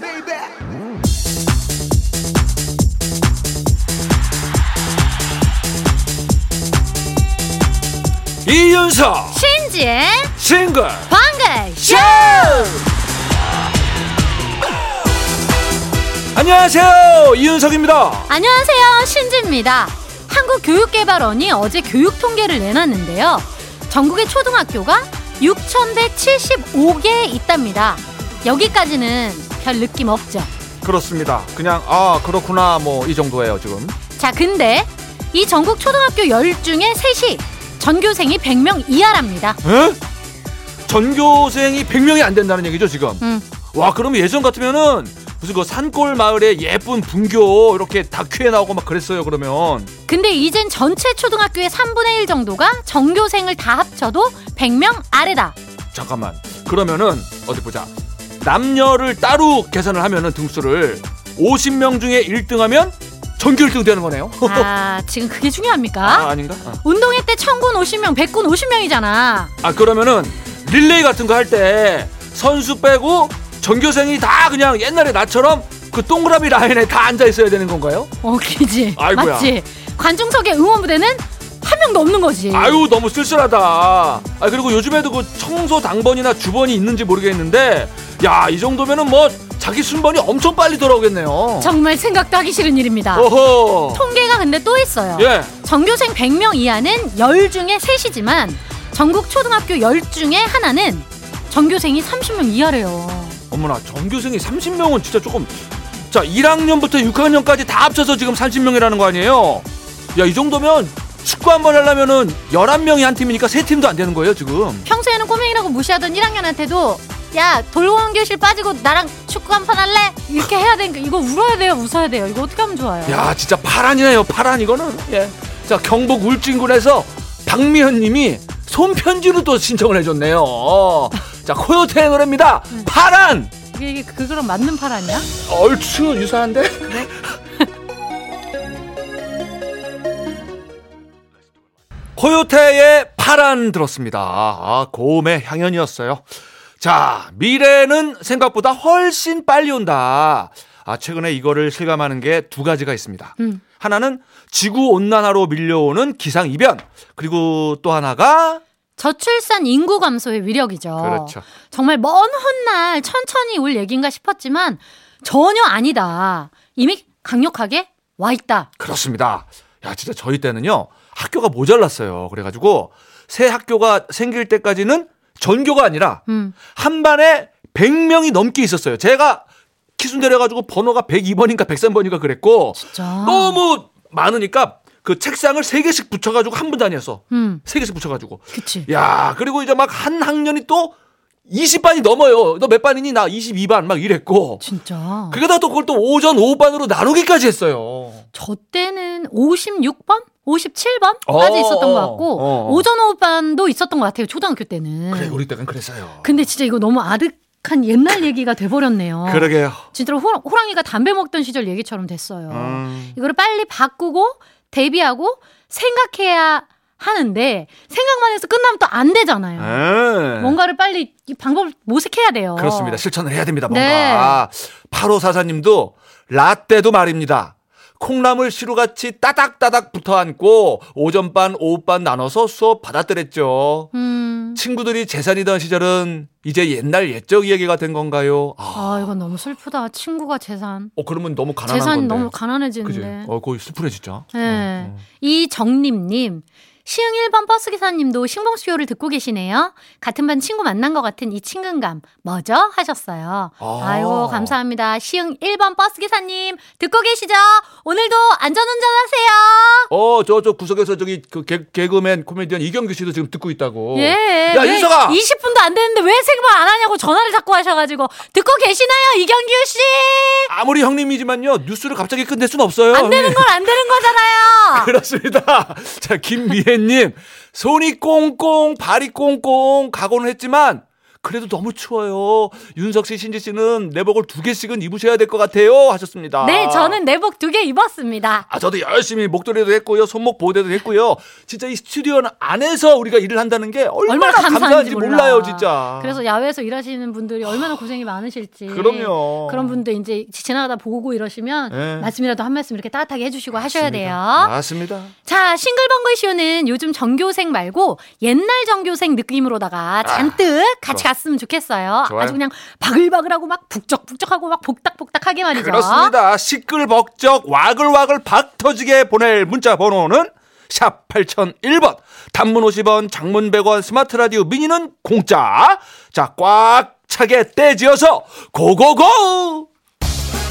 baby. 이윤석 신지의 싱글 방글 쇼! 안녕하세요 이윤석입니다 안녕하세요. 신지입니다. 한국교육개발원이 어제 교육 통계를 내놨는데요. 전국의 초등학교가 6,175개 있답니다. 여기까지는 별 느낌 없죠. 그렇습니다 그냥 아 그렇구나 뭐 이 정도예요 지금 자, 근데 이 전국 초등학교 10중에 셋이 전교생이 100명 이하랍니다. 에? 전교생이 100명이 안 된다는 얘기죠 지금 음, 와 그러면 예전 같으면은 무슨 그 산골 마을에 예쁜 분교 이렇게 다큐에 나오고 막 그랬어요 그러면 근데 이젠 전체 초등학교의 3분의 1 정도가 전교생을 다 합쳐도 100명 아래다. 잠깐만 그러면은 어디 보자 남녀를 따로 계산을 하면은 등수를 50명 중에 1등하면 전교 1등 되는 거네요 아, 지금 그게 중요합니까? 아, 아닌가? 아. 운동회 때 천군 50명, 백군 50명이잖아. 아 그러면은 릴레이 같은 거 할 때 선수 빼고 전교생이 다 그냥 옛날에 나처럼 그 동그라미 라인에 다 앉아 있어야 되는 건가요? 어, 기지. 아이고야. 맞지? 관중석의 응원부대는 한 명도 없는 거지. 아유 너무 쓸쓸하다. 아 그리고 요즘에도 그 청소 당번이나 주번이 있는지 모르겠는데 야 이 정도면은 뭐 자기 순번이 엄청 빨리 돌아오겠네요. 정말 생각도 하기 싫은 일입니다. 어허. 통계가 근데 또 있어요. 예. 전교생 100명 이하는 10 중에 셋이지만 전국 초등학교 10 중에 하나는 전교생이 30명 이하래요. 어머나 전교생이 30명은 진짜 조금 자 1학년부터 6학년까지 다 합쳐서 지금 30명이라는 거 아니에요? 야 이 정도면 축구 한 번 하려면은 11명이 한 팀이니까 세 팀도 안 되는 거예요 지금. 평소에는 꼬맹이라고 무시하던 1학년한테도 야 돌봄 교실 빠지고 나랑 축구 한 판 할래? 이렇게 해야 되니까 이거 울어야 돼요 웃어야 돼요 이거 어떻게 하면 좋아요? 야 진짜 파란이네요 파란 이거는 예. 자 경북 울진군에서 박미현 님이 손편지로 또 신청을 해줬네요 자 코요태의 노래입니다 파란 이게, 이게 그거랑 맞는 팔 아니야? 얼추 유사한데 코요태의 파란 들었습니다 아 고음의 향연이었어요 자 미래는 생각보다 훨씬 빨리 온다 아 최근에 이거를 실감하는 게 두 가지가 있습니다 음. 하나는 지구 온난화로 밀려오는 기상 이변 그리고 또 하나가 저출산 인구 감소의 위력이죠. 그렇죠. 정말 먼 훗날 천천히 올 얘기인가 싶었지만 전혀 아니다. 이미 강력하게 와 있다. 그렇습니다. 야, 진짜 저희 때는요, 학교가 모자랐어요. 그래가지고, 새 학교가 생길 때까지는 전교가 아니라, 음. 한 반에 100명이 넘게 있었어요. 제가 키순대려가지고 번호가 102번인가 103번인가 그랬고, 진짜. 너무 많으니까 그 책상을 3개씩 붙여가지고 한 분 다녔어. 음. 3개씩 붙여가지고. 그치. 야, 그리고 이제 막 한 학년이 또 20반이 넘어요. 너 몇 반이니? 나 22반 막 이랬고. 진짜. 그게다 또 그걸 또 오전 오후반으로 나누기까지 했어요. 저 때는 56번? 57번까지 어, 있었던 것 같고 어. 오전 오후반도 있었던 것 같아요. 초등학교 때는. 그래, 우리 때는 그랬어요. 근데 진짜 이거 너무 아득한 옛날 얘기가 돼버렸네요. 그러게요. 진짜로 호, 호랑이가 담배 먹던 시절 얘기처럼 됐어요. 음. 이거를 빨리 바꾸고 대비하고 생각해야 하는데 생각만 해서 끝나면 또 안 되잖아요. 네. 뭔가를 빨리 이 방법을 모색해야 돼요. 그렇습니다. 실천을 해야 됩니다. 뭔가. 네. 8544님도 라떼도 말입니다. 콩나물 시루같이 따닥따닥 붙어 앉고 오전반 오후반 나눠서 수업 받았더랬죠. 음. 친구들이 재산이던 시절은 이제 옛날 옛적 이야기가 된 건가요? 아, 아 이건 너무 슬프다. 친구가 재산. 어 그러면 너무 가난한 재산이 건데. 너무 그지? 가난해지는데. 어, 거의 슬프네 진짜. 네. 어, 어. 이정림님. 시흥 1번 버스기사님도 신봉수요를 듣고 계시네요. 같은 반 친구 만난 것 같은 이 친근감. 뭐죠? 하셨어요. 아. 아이고, 감사합니다. 시흥 1번 버스기사님, 듣고 계시죠? 오늘도 안전운전 하세요. 어, 저, 저 구석에서 저기 그 개, 개그맨 코미디언 이경규 씨도 지금 듣고 있다고. 예. 야, 왜 윤서가! 20분도 안 됐는데 왜 생방 안 하냐고 전화를 자꾸 하셔가지고. 듣고 계시나요, 이경규 씨? 아무리 형님이지만요, 뉴스를 갑자기 끝낼 순 없어요. 안 되는. 건 안 되는 거잖아요. 그렇습니다. 자, 김미애 님. 손이 꽁꽁, 발이 꽁꽁 가고는 했지만, 그래도 너무 추워요. 윤석 씨, 신지 씨는 내복을 두 개씩은 입으셔야 될 것 같아요. 하셨습니다. 네, 저는 내복 두 개 입었습니다. 아, 저도 열심히 목도리도 했고요. 손목 보호대도 했고요. 진짜 이 스튜디오 안에서 우리가 일을 한다는 게 얼마나, 얼마나 감사한지, 감사한지 몰라. 몰라요, 진짜. 그래서 야외에서 일하시는 분들이 얼마나 고생이 많으실지. 그럼요. 그런 분들 이제 지나가다 보고 이러시면 네. 말씀이라도 한 말씀 이렇게 따뜻하게 해주시고 하셔야 돼요. 맞습니다. 자, 싱글벙글 쇼는 요즘 전교생 말고 옛날 전교생 느낌으로다가 잔뜩 같이 갔으면 좋겠어요. 아, 좋아요. 아주 그냥 바글바글하고 막 북적북적하고 막 복닥복닥하게 말이죠. 그렇습니다. 시끌벅적 와글와글 박 터지게 보낼 문자 번호는 샵 8001번. 단문 50원, 장문 100원, 스마트 라디오 미니는 공짜. 자, 꽉 차게 떼지어서 고고고!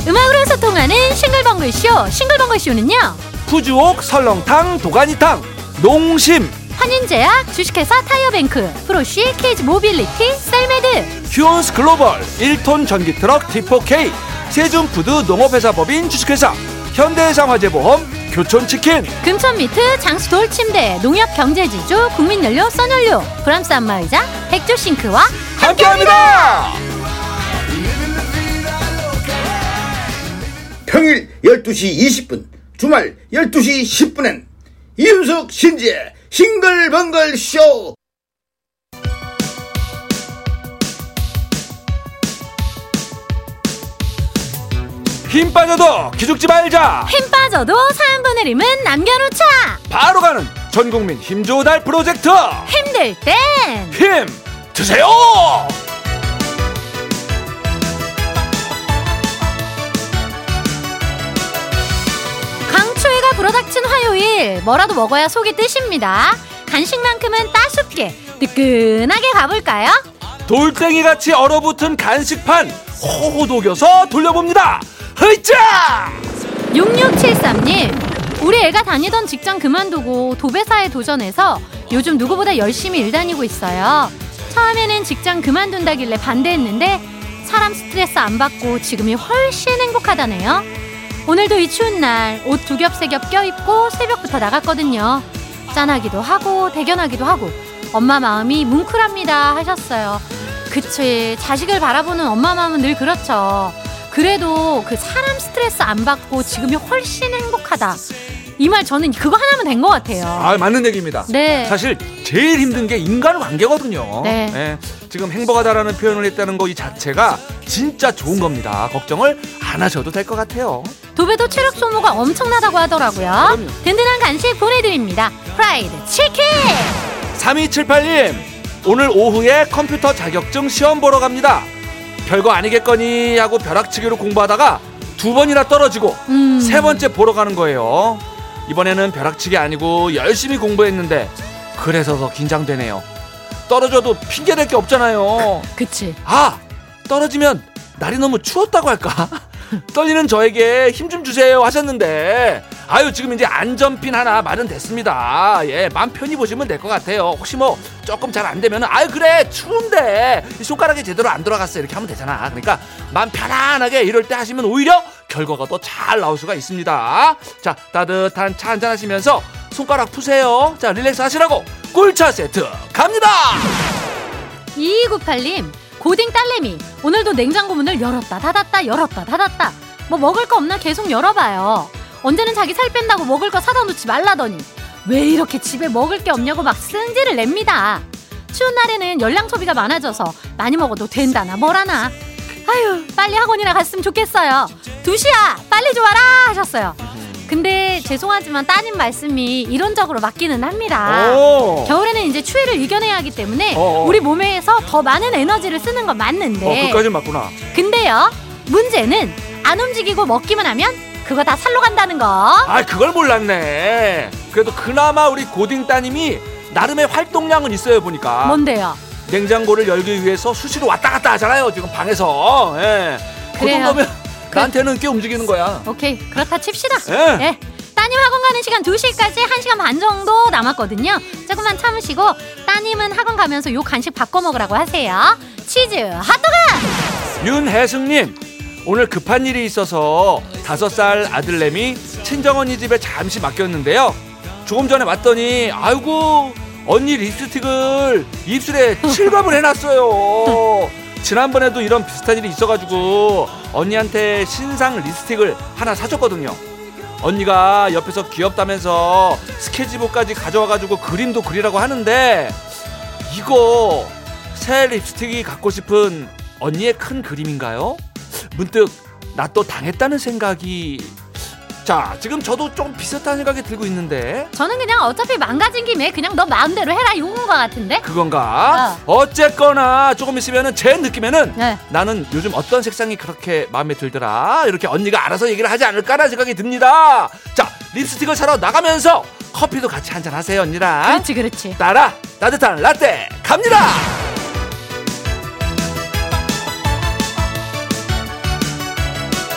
음악으로 소통하는 싱글벙글 쇼. 싱글벙글 쇼는요. 푸주옥, 설렁탕, 도가니탕, 농심, 한인제약, 주식회사 타이어뱅크, 프로쉬, 케이지 모빌리티, 셀메드, 휴온스 글로벌, 1톤 전기 트럭 T4K, 세준푸드 농업회사 법인 주식회사, 현대해상화재보험, 교촌치킨, 금천미트, 장수 돌 침대, 농협 경제지주, 국민연료, 써연료, 브람스 안마의자, 백조싱크와 함께합니다! 평일 12시 20분, 주말 12시 10분엔 이윤석 신지의 싱글벙글 쇼. 힘 빠져도 기죽지 말자! 힘 빠져도 사연 보내림은 남겨놓자. 바로 가는 전국민 힘조달 프로젝트! 힘들 땐 힘 드세요! 불어닥친 화요일 뭐라도 먹어야 속이 뜨십니다. 간식만큼은 따숩게 뜨끈하게 가볼까요? 돌덩이 같이 얼어붙은 간식판 호호 녹여서 돌려봅니다. 흐이짜! 6673님 우리 애가 다니던 직장 그만두고 도배사에 도전해서 요즘 누구보다 열심히 일 다니고 있어요. 처음에는 직장 그만둔다길래 반대했는데 사람 스트레스 안 받고 지금이 훨씬 행복하다네요. 오늘도 이 추운 날 옷 두 겹 세 겹 껴입고 새벽부터 나갔거든요. 짠하기도 하고 대견하기도 하고 엄마 마음이 뭉클합니다 하셨어요. 그치 자식을 바라보는 엄마 마음은 늘 그렇죠. 그래도 그 사람 스트레스 안 받고 지금이 훨씬 행복하다. 이 말 저는 그거 하나면 된 것 같아요. 아, 맞는 얘기입니다. 네. 사실 제일 힘든 게 인간 관계거든요. 네. 예, 지금 행복하다라는 표현을 했다는 거 이 자체가 진짜 좋은 겁니다. 걱정을 안 하셔도 될 것 같아요. 도배도 체력 소모가 엄청나다고 하더라고요. 그럼요. 든든한 간식 보내드립니다. 프라이드 치킨! 3278님, 오늘 오후에 컴퓨터 자격증 시험 보러 갑니다. 별거 아니겠거니 하고 벼락치기로 공부하다가 두 번이나 떨어지고 음. 세 번째 보러 가는 거예요. 이번에는 벼락치기 아니고 열심히 공부했는데 그래서 더 긴장되네요. 떨어져도 핑계 댈 게 없잖아요. 그치. 아 떨어지면 날이 너무 추웠다고 할까? 떨리는 저에게 힘 좀 주세요 하셨는데 아유 지금 이제 안전핀 하나 마련됐습니다. 예, 마음 편히 보시면 될 것 같아요. 혹시 뭐 조금 잘 안 되면은 아유 그래 추운데 이 손가락이 제대로 안 돌아갔어 이렇게 하면 되잖아. 그러니까 마음 편안하게 이럴 때 하시면 오히려 결과가 더 잘 나올 수가 있습니다. 자 따뜻한 차 한잔 하시면서 손가락 푸세요. 자 릴렉스 하시라고 꿀차 세트 갑니다. 2298님, 고딩 딸내미, 오늘도 냉장고 문을 열었다, 닫았다, 열었다, 닫았다. 뭐 먹을 거 없나 계속 열어봐요. 언제는 자기 살 뺀다고 먹을 거 사다 놓지 말라더니, 왜 이렇게 집에 먹을 게 없냐고 막 승질을 냅니다. 추운 날에는 열량 소비가 많아져서 많이 먹어도 된다나 뭐라나. 아유, 빨리 학원이나 갔으면 좋겠어요. 두시야, 빨리 좀 와라! 하셨어요. 근데 죄송하지만 따님 말씀이 이론적으로 맞기는 합니다. 오. 겨울에는 이제 추위를 이겨내야 하기 때문에 어어. 우리 몸에서 더 많은 에너지를 쓰는 건 맞는데 어, 끝까지 맞구나. 근데요 문제는 안 움직이고 먹기만 하면 그거 다 살로 간다는 거 아, 그걸 몰랐네. 그래도 그나마 우리 고딩 따님이 나름의 활동량은 있어요 보니까. 뭔데요 냉장고를 열기 위해서 수시로 왔다 갔다 하잖아요 지금 방에서. 예. 그 그래요. 정도면 나한테는 꽤 움직이는 거야. 오케이 그렇다 칩시다 예. 예. 따님 학원 가는 시간 2시까지 1시간 반 정도 남았거든요 조금만 참으시고 따님은 학원 가면서 요 간식 바꿔 먹으라고 하세요 치즈 핫도그 윤혜승님 오늘 급한 일이 있어서 다섯 살 아들내미 친정언니 집에 잠시 맡겼는데요. 조금 전에 왔더니 아이고 언니 립스틱을 입술에 칠갑을 해놨어요. 지난번에도 이런 비슷한 일이 있어가지고 언니한테 신상 립스틱을 하나 사줬거든요. 언니가 옆에서 귀엽다면서 스케치북까지 가져와가지고 그림도 그리라고 하는데 이거 새 립스틱이 갖고 싶은 언니의 큰 그림인가요? 문득 나 또 당했다는 생각이 자 지금 저도 좀 비슷한 생각이 들고 있는데 저는 그냥 어차피 망가진 김에 그냥 너 마음대로 해라 이건 것 같은데? 그건가? 어 쨌거나 조금 있으면은 제 느낌에는 네. 나는 요즘 어떤 색상이 그렇게 마음에 들더라 이렇게 언니가 알아서 얘기를 하지 않을까라는 생각이 듭니다 자 립스틱을 사러 나가면서 커피도 같이 한잔 하세요 언니랑 그렇지 그렇지. 따라 따뜻한 라떼 갑니다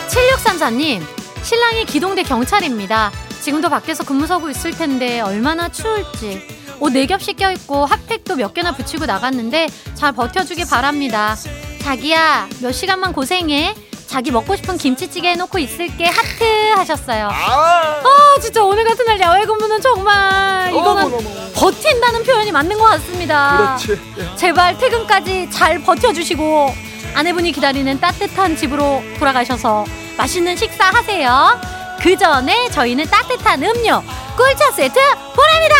7634님, 신랑이 기동대 경찰입니다. 지금도 밖에서 근무 서고 있을 텐데 얼마나 추울지. 옷 네 겹씩 껴입고 핫팩도 몇 개나 붙이고 나갔는데 잘 버텨주길 바랍니다. 자기야, 몇 시간만 고생해. 자기 먹고 싶은 김치찌개 해놓고 있을게. 하트 하셨어요. 아, 아, 진짜 오늘 같은 날 야외 근무는 정말 이거는 버틴다는 표현이 맞는 것 같습니다. 그렇지 제발 퇴근까지 잘 버텨주시고 아내분이 기다리는 따뜻한 집으로 돌아가셔서 맛있는 식사 하세요. 그 전에 저희는 따뜻한 음료 꿀차 세트 보냅니다.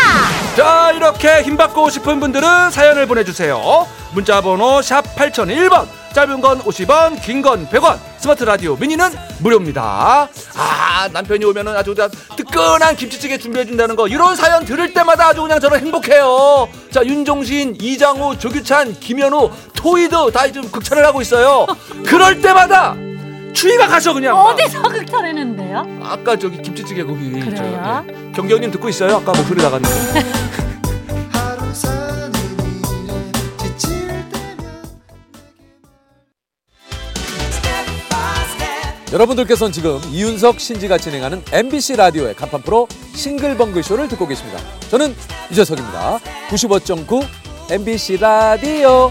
자 이렇게 힘받고 싶은 분들은 사연을 보내주세요 문자번호 샵 8001번 짧은 건 50원 긴 건 100원 스마트 라디오 미니는 무료입니다 아 남편이 오면은 아주 그냥 뜨끈한 김치찌개 준비해준다는 거 이런 사연 들을 때마다 아주 그냥 저는 행복해요 자 윤종신 이장우 조규찬 김현우 토이도 다 지금 극찬을 하고 있어요 그럴 때마다 추위가 가서 그냥 막. 어디서 극찬했는데요? 아까 저기 김치찌개 거기 그래요? 저, 예. 경경님 듣고 있어요 아까 목소리 나갔는데 하루 사는 일에 지칠 때면 여러분들께서는 지금 이윤석 신지가 진행하는 MBC 라디오의 간판 프로 싱글벙글 쇼를 듣고 계십니다. 저는 유재석입니다. 95.9 MBC 라디오.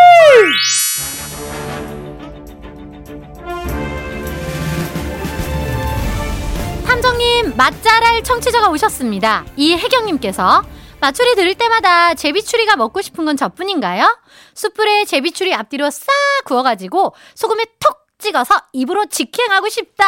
님 맛잘알 청취자가 오셨습니다. 이혜경님께서 마추리 들을 때마다 제비추리가 먹고 싶은 건 저뿐인가요? 숯불에 제비추리 앞뒤로 싹 구워가지고 소금에 톡 찍어서 입으로 직행하고 싶다.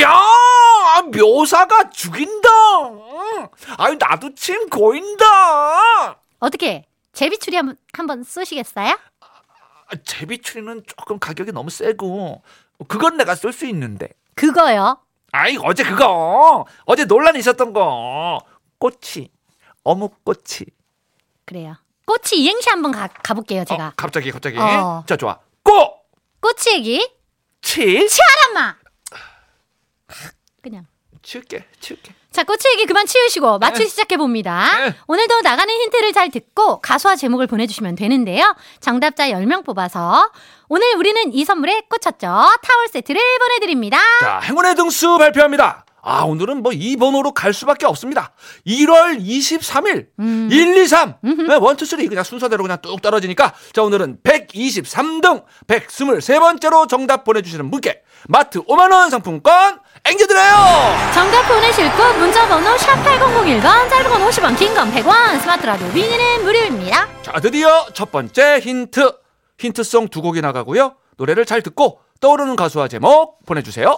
야, 묘사가 죽인다. 응. 아유 나도 침 고인다. 어떻게 제비추리 한번 한번 쏘시겠어요? 아, 제비추리는 조금 가격이 너무 세고 그건 내가 쓸수 있는데. 그거요. 아이 어제 그거 어제 논란 있었던 거 꼬치 어묵 꼬치. 그래요. 꼬치 이행시 한번 가, 가볼게요, 제가. 어, 갑자기 갑자기. 어. 자 좋아. 꼬 꼬치 얘기. 치. 치아람마. 그냥. 치울게 치울게. 자, 꼬치 얘기 그만 치우시고 맞추기 시작해 봅니다. 네. 오늘도 나가는 힌트를 잘 듣고 가수와 제목을 보내주시면 되는데요. 정답자 10명 뽑아서 오늘 우리는 이 선물에 꽂혔죠. 타월 세트를 보내드립니다. 자, 행운의 등수 발표합니다. 아, 오늘은 뭐 이 번호로 갈 수밖에 없습니다. 1월 23일, 음. 1, 2, 3. 네, 1, 2, 3 그냥 순서대로 그냥 뚝 떨어지니까. 자, 오늘은 123등, 123번째로 정답 보내주시는 분께 마트 5만원 상품권 앵겨드려요! 정답 보내실 곳 문자번호 샵 8001번 짧은 건 50원 긴 건 100원 스마트 라디오 미니는 무료입니다. 자, 드디어 첫 번째 힌트. 힌트송 두 곡이 나가고요. 노래를 잘 듣고 떠오르는 가수와 제목 보내주세요.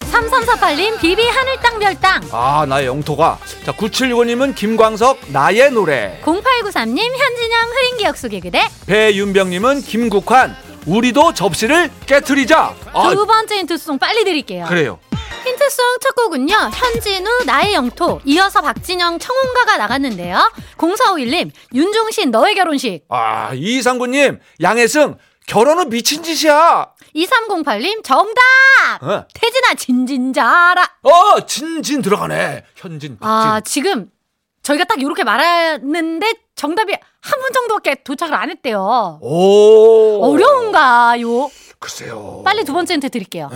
3348님 비비 하늘 땅 별땅 아, 나의 영토가. 자, 9765님은 김광석, 나의 노래. 0893님 현진영 흐린 기억 속의 그대 배윤병님은 김국환 우리도 접시를 깨트리자. 아, 두 번째 힌트송 빨리 드릴게요. 그래요. 힌트송 첫 곡은요. 현진우 나의 영토 이어서 박진영 청혼가가 나갔는데요. 0451님 윤종신 너의 결혼식. 아 이상구님 양혜승 결혼은 미친 짓이야. 2308님 정답! 어, 태진아 진진자라. 어 진진 들어가네. 현진 박진. 아 지금 저희가 딱 이렇게 말하는데 정답이 한 분 정도밖에 도착을 안 했대요. 오 어려운가요? 글쎄요. 빨리 두 번째 힌트 드릴게요.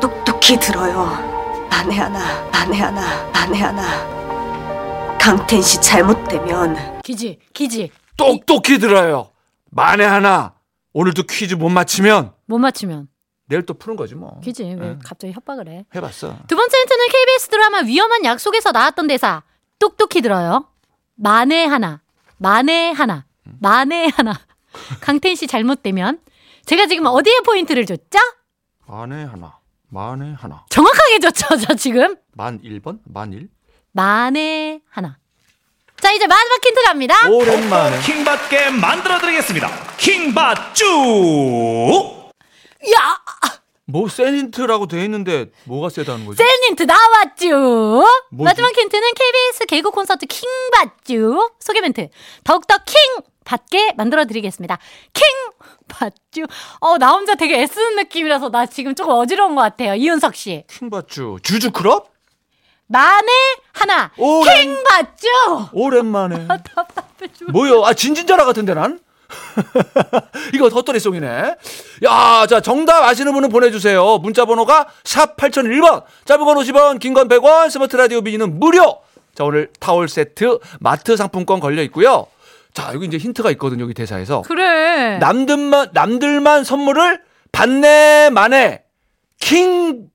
똑똑히 들어요. 만에 하나, 만에 하나, 만에 하나. 강텐 씨 잘못되면 기지, 기지. 똑똑히 들어요. 만에 하나 오늘도 퀴즈 못 맞히면 못 맞추면 내일 또 푸는 거지 뭐. 기지. 왜 응. 갑자기 협박을 해? 해봤어. 두 번째 힌트는 KBS 드라마 위험한 약속에서 나왔던 대사. 똑똑히 들어요. 만에 하나, 만에 하나, 만에 하나. 강텐 씨 잘못되면 제가 지금 어디에 포인트를 줬죠? 만에 하나, 만에 하나. 정확하게 줬죠, 저 지금. 만 1번? 만 1? 만에 하나. 자, 이제 마지막 힌트 갑니다. 오랜만에. 킹받게 만들어드리겠습니다. 킹받쭈! 야! 뭐 센 힌트라고 돼 있는데 뭐가 세다는 거지? 센 힌트 나왔죠? 뭐지? 마지막 힌트는 KBS 개그 콘서트 킹 받죠? 소개 멘트. 더욱더 킹 받게 만들어 드리겠습니다. 킹 받죠? 어, 나 혼자 되게 애쓰는 느낌이라서 나 지금 조금 어지러운 것 같아요. 이윤석 씨. 킹 받쥬. 주주크럽? 만에 하나. 킹 받죠? 오랜만에. 뭐요? 아 진진자라 같은데 난? 이거 헛소리송이네. 야, 자 정답 아시는 분은 보내주세요. 문자 번호가 샵 8001번. 짧은 건 50원, 긴 건 100원. 스마트 라디오 미니는 무료. 자 오늘 타월 세트 마트 상품권 걸려 있고요. 자 여기 이제 힌트가 있거든요. 여기 대사에서 그래. 남들만 남들만 선물을 받네 만에 킹.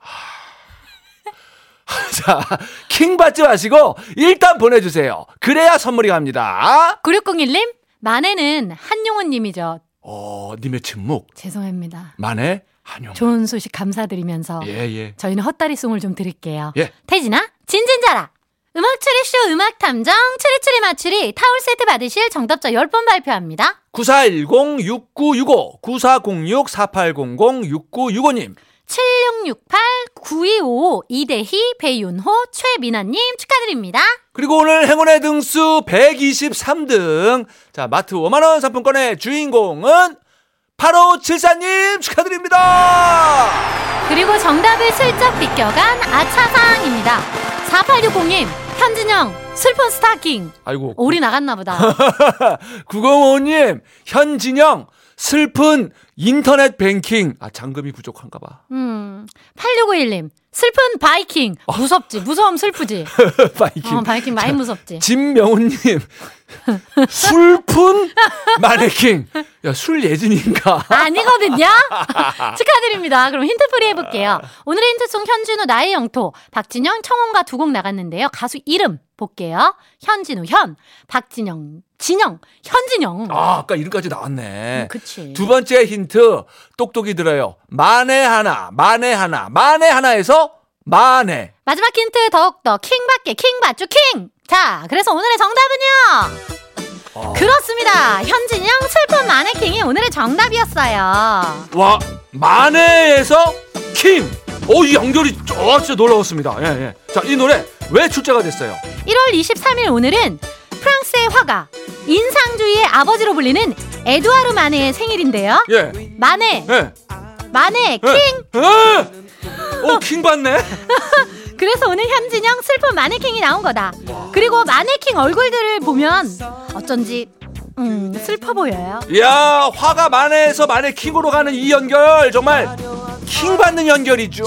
자, 킹 받지 마시고 일단 보내주세요. 그래야 선물이 갑니다. 9601님, 만에는 한용운 님이죠. 어, 님의 침묵. 죄송합니다. 만에 한용. 좋은 소식 감사드리면서 예, 예. 저희는 헛다리송을 좀 드릴게요. 예. 태진아, 진진자라. 음악 추리쇼 음악 탐정 추리추리 맞추리 타월 세트 받으실 정답자 10분 발표합니다. 9410-6965, 9406-4800-6965님. 7668-9255 이대희, 배윤호, 최민아님 축하드립니다. 그리고 오늘 행운의 등수 123등. 자, 마트 5만원 상품권의 주인공은 8574님 축하드립니다! 그리고 정답을 슬쩍 비껴간 아차상입니다. 4860님, 현진영, 슬픈 스타킹. 아이고. 올이 나갔나 보다. 905님, 현진영, 슬픈 인터넷 뱅킹. 아, 잔금이 부족한가 봐. 음, 8651님, 슬픈 바이킹. 무섭지. 무서움 슬프지. 바이킹. 어, 바이킹 많이 무섭지. 진명훈님, 술푼 마네킹. 야, 술 예진인가? 아니거든요. 축하드립니다. 그럼 힌트풀이 해볼게요. 오늘의 힌트송 현진우 나의 영토 박진영 청혼가 두 곡 나갔는데요. 가수 이름 볼게요. 현진우 현 박진영 진영 현진영. 아, 아까 이름까지 나왔네. 음, 그치. 두 번째 힌트, 똑똑히 들어요. 만에 하나, 만에 하나, 만에 하나에서 만에. 마지막 힌트 더욱더 킹받게 킹받죠 킹. 자, 그래서 오늘의 정답은요. 아. 그렇습니다. 현진영 슬픈 마네킹이 오늘의 정답이었어요. 와, 만에에서 킹. 오, 이 연결이, 어, 진짜 놀라웠습니다. 예, 예. 자, 이 노래 왜 출제가 됐어요? 1월 23일 오늘은 프랑스의 화가 인상주의의 아버지로 불리는 에두아르 마네의 생일인데요. 예, 마네, 예. 마네, 킹. 예. 예. 오, 킹 받네. 그래서 오늘 현진영 슬픈 마네킹이 나온 거다. 그리고 마네킹 얼굴들을 보면 어쩐지 음 슬퍼 보여요. 이야, 화가 만에에서 만에 킹으로 가는 이 연결 정말 킹 받는 연결이죠.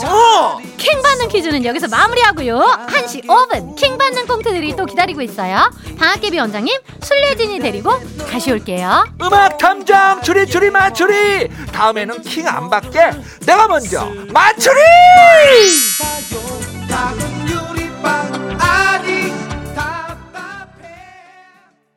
킹 받는 퀴즈는 여기서 마무리하고요. 1시 5분 킹 받는 꽁트들이 또 기다리고 있어요. 방학개비 원장님 술래진이 데리고 다시 올게요. 음악 탐정 추리 추리 맞추리. 다음에는 킹 안 받게 내가 먼저 맞추리.